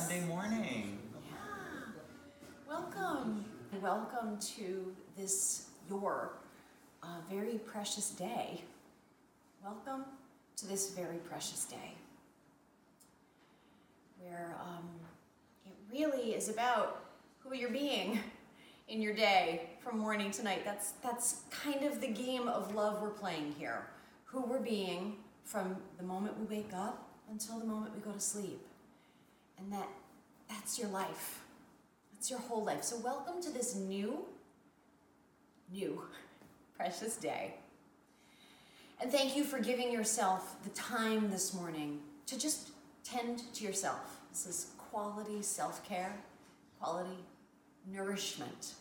Sunday morning. Yeah. Welcome. Welcome to this, your uh, very precious day. Welcome to this very precious day where um, it really is about who you're being in your day from morning to night. That's, that's kind of the game of love we're playing here. Who we're being from the moment we wake up until the moment we go to sleep. And that that's your life. That's your whole life. So welcome to this new, new, precious day. And thank you for giving yourself the time this morning to just tend to yourself. This is quality self care, quality nourishment.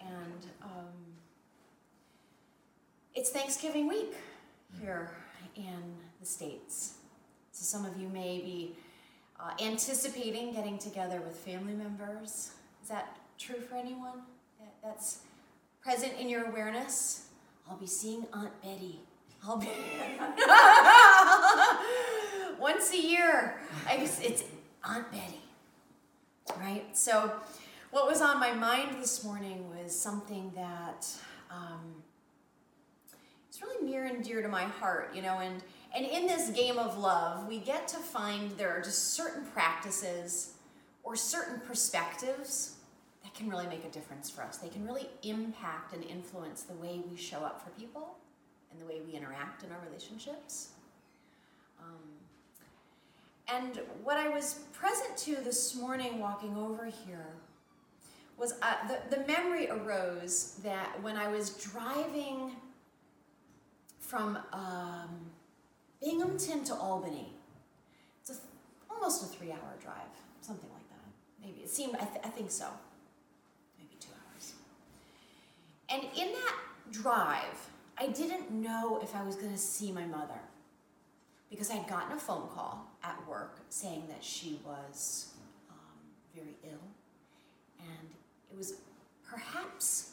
And um, it's Thanksgiving week here in the States. So some of you may be uh, anticipating getting together with family members. Is that true for anyone? That, that's present in your awareness? I'll be seeing Aunt Betty. I'll be once a year. I guess it's Aunt Betty, right? So, what was on my mind this morning was something that um, it's really near and dear to my heart, you know, and and in this game of love, we get to find there are just certain practices or certain perspectives that can really make a difference for us. They can really impact and influence the way we show up for people and the way we interact in our relationships. Um, and what I was present to this morning walking over here was uh, the, the memory arose that when I was driving from um, Binghamton to Albany, it's a, almost a three hour drive, something like that. Maybe it seemed, I, th- I think so, maybe two hours. And in that drive, I didn't know if I was going to see my mother because I had gotten a phone call at work saying that she was um, very ill and it was perhaps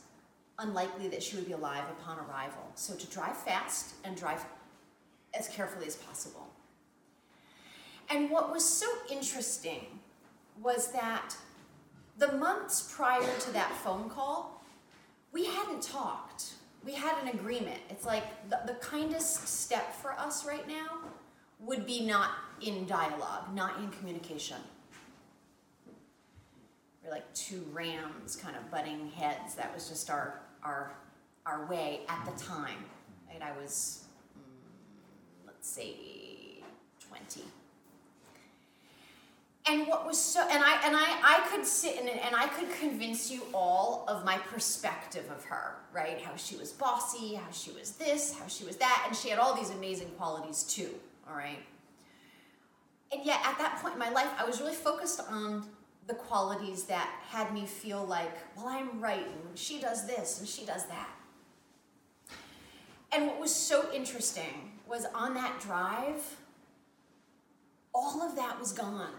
unlikely that she would be alive upon arrival. So to drive fast and drive as carefully as possible. And what was so interesting was that the months prior to that phone call, we hadn't talked. We had an agreement. It's like the, the kindest step for us right now would be not in dialogue, not in communication. We're like two rams kind of butting heads. That was just our our our way at the time. Right? I was say 20. And what was so and I and I I could sit and, and I could convince you all of my perspective of her, right? How she was bossy, how she was this, how she was that, and she had all these amazing qualities too, all right? And yet at that point in my life, I was really focused on the qualities that had me feel like, well, I'm right, and she does this and she does that. And what was so interesting was on that drive, all of that was gone.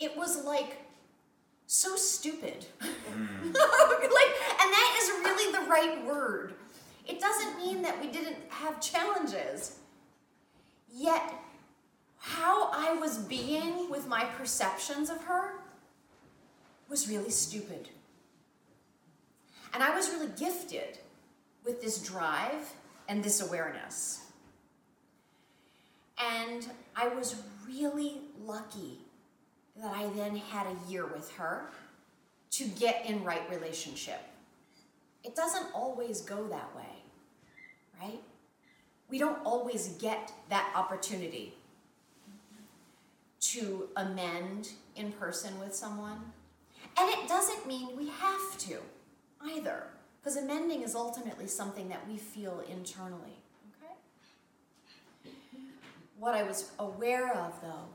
It was like so stupid. Mm. like, and that is really the right word. It doesn't mean that we didn't have challenges. Yet, how I was being with my perceptions of her was really stupid. And I was really gifted with this drive and this awareness. And I was really lucky that I then had a year with her to get in right relationship. It doesn't always go that way, right? We don't always get that opportunity to amend in person with someone. And it doesn't mean we have to either, because amending is ultimately something that we feel internally. Okay? What I was aware of, though,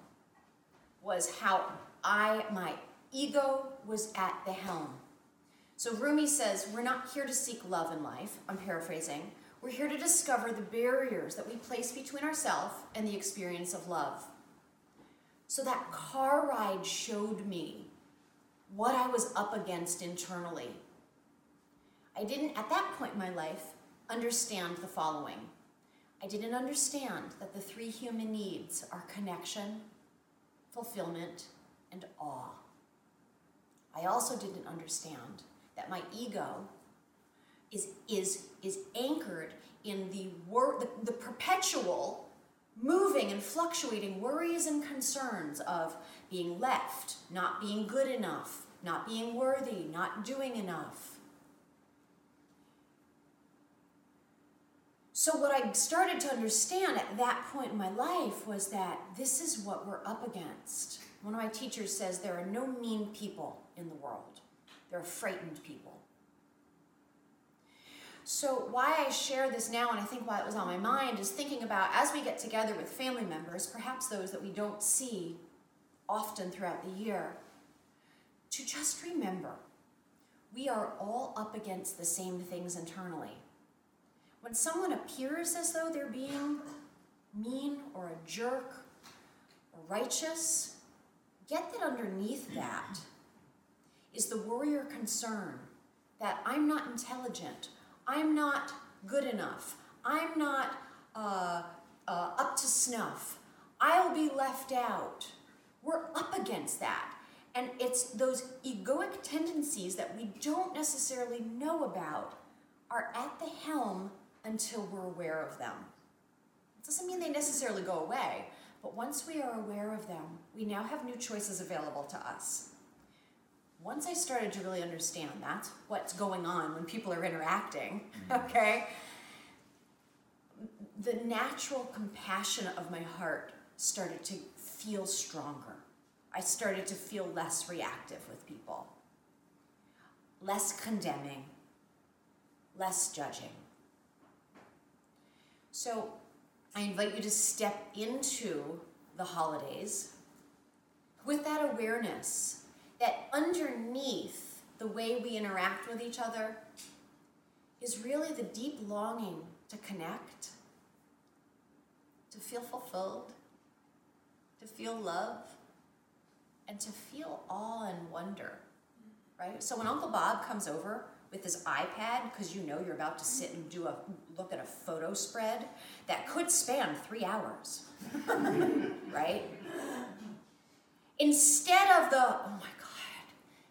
was how I, my ego was at the helm. So Rumi says, We're not here to seek love in life. I'm paraphrasing. We're here to discover the barriers that we place between ourselves and the experience of love. So that car ride showed me what I was up against internally. I didn't, at that point in my life, understand the following. I didn't understand that the three human needs are connection, fulfillment, and awe. I also didn't understand that my ego is, is, is anchored in the, wor- the, the perpetual moving and fluctuating worries and concerns of being left, not being good enough, not being worthy, not doing enough. So, what I started to understand at that point in my life was that this is what we're up against. One of my teachers says there are no mean people in the world, there are frightened people. So, why I share this now, and I think why it was on my mind, is thinking about as we get together with family members, perhaps those that we don't see often throughout the year, to just remember we are all up against the same things internally. When someone appears as though they're being mean or a jerk or righteous, get that underneath that is the warrior concern that I'm not intelligent, I'm not good enough, I'm not uh, uh, up to snuff, I'll be left out. We're up against that. And it's those egoic tendencies that we don't necessarily know about are at the helm until we're aware of them. It doesn't mean they necessarily go away, but once we are aware of them, we now have new choices available to us. Once I started to really understand that's what's going on when people are interacting, mm-hmm. okay, the natural compassion of my heart started to feel stronger. I started to feel less reactive with people, less condemning, less judging. So I invite you to step into the holidays with that awareness that underneath the way we interact with each other is really the deep longing to connect, to feel fulfilled, to feel love, and to feel awe and wonder, right? So when Uncle Bob comes over, with his iPad because you know you're about to sit and do a look at a photo spread that could span three hours, right? Instead of the, oh my God,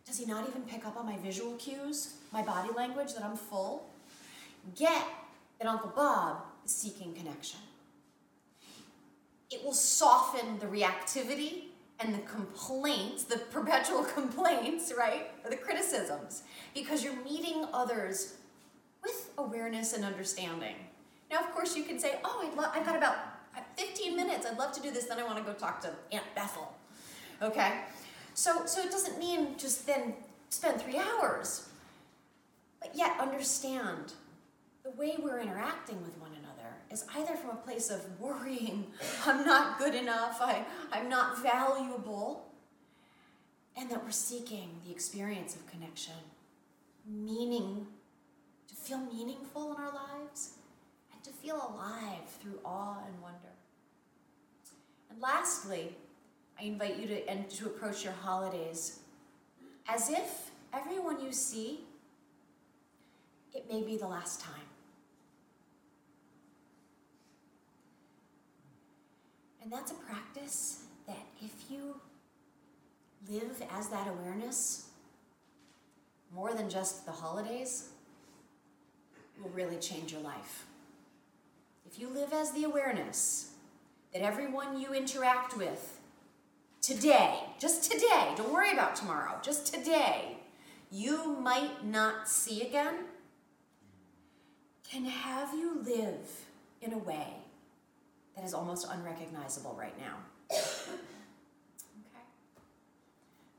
does he not even pick up on my visual cues, my body language that I'm full? Get that Uncle Bob is seeking connection. It will soften the reactivity and the complaints, the perpetual complaints, right? Or the criticisms, because you're meeting others with awareness and understanding. Now, of course, you can say, oh, I'd lo- I've got about uh, 15 minutes. I'd love to do this. Then I want to go talk to Aunt Bethel. Okay? So, so it doesn't mean just then spend three hours. But yet understand the way we're interacting with one another is either from a place of worrying, I'm not good enough, I, I'm not valuable, and that we're seeking the experience of connection, meaning, to feel meaningful in our lives, and to feel alive through awe and wonder. And lastly, I invite you to, and to approach your holidays as if everyone you see, it may be the last time. And that's a practice that if you live as that awareness more than just the holidays, will really change your life. If you live as the awareness that everyone you interact with today, just today, don't worry about tomorrow, just today, you might not see again, can have you live in a way that is almost unrecognizable right now. okay?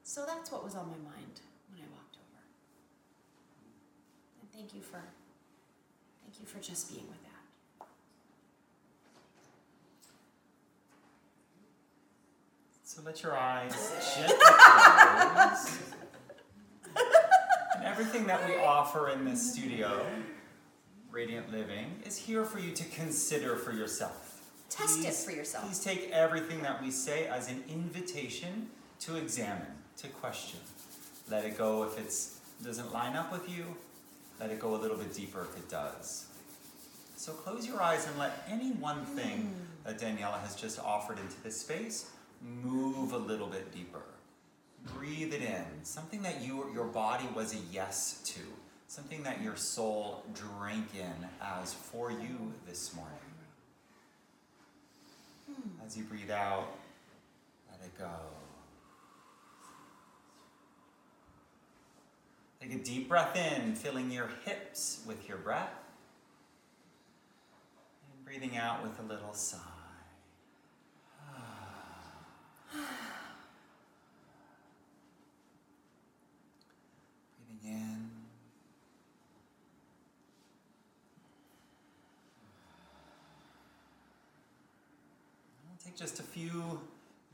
So that's what was on my mind when I walked over. And thank you for thank you for just being with that. So let your eyes gently close. and everything that we offer in this studio, Radiant Living, is here for you to consider for yourself. Test please, it for yourself. Please take everything that we say as an invitation to examine, to question. Let it go if it doesn't line up with you. Let it go a little bit deeper if it does. So close your eyes and let any one thing mm. that Daniela has just offered into this space move a little bit deeper. Breathe it in. Something that you, your body was a yes to. Something that your soul drank in as for you this morning. As you breathe out, let it go. Take a deep breath in, filling your hips with your breath. And breathing out with a little sigh. breathing in. Take just a few,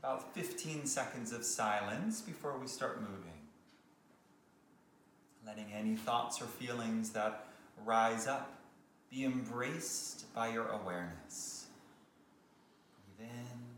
about 15 seconds of silence before we start moving letting any thoughts or feelings that rise up be embraced by your awareness. Breathe in.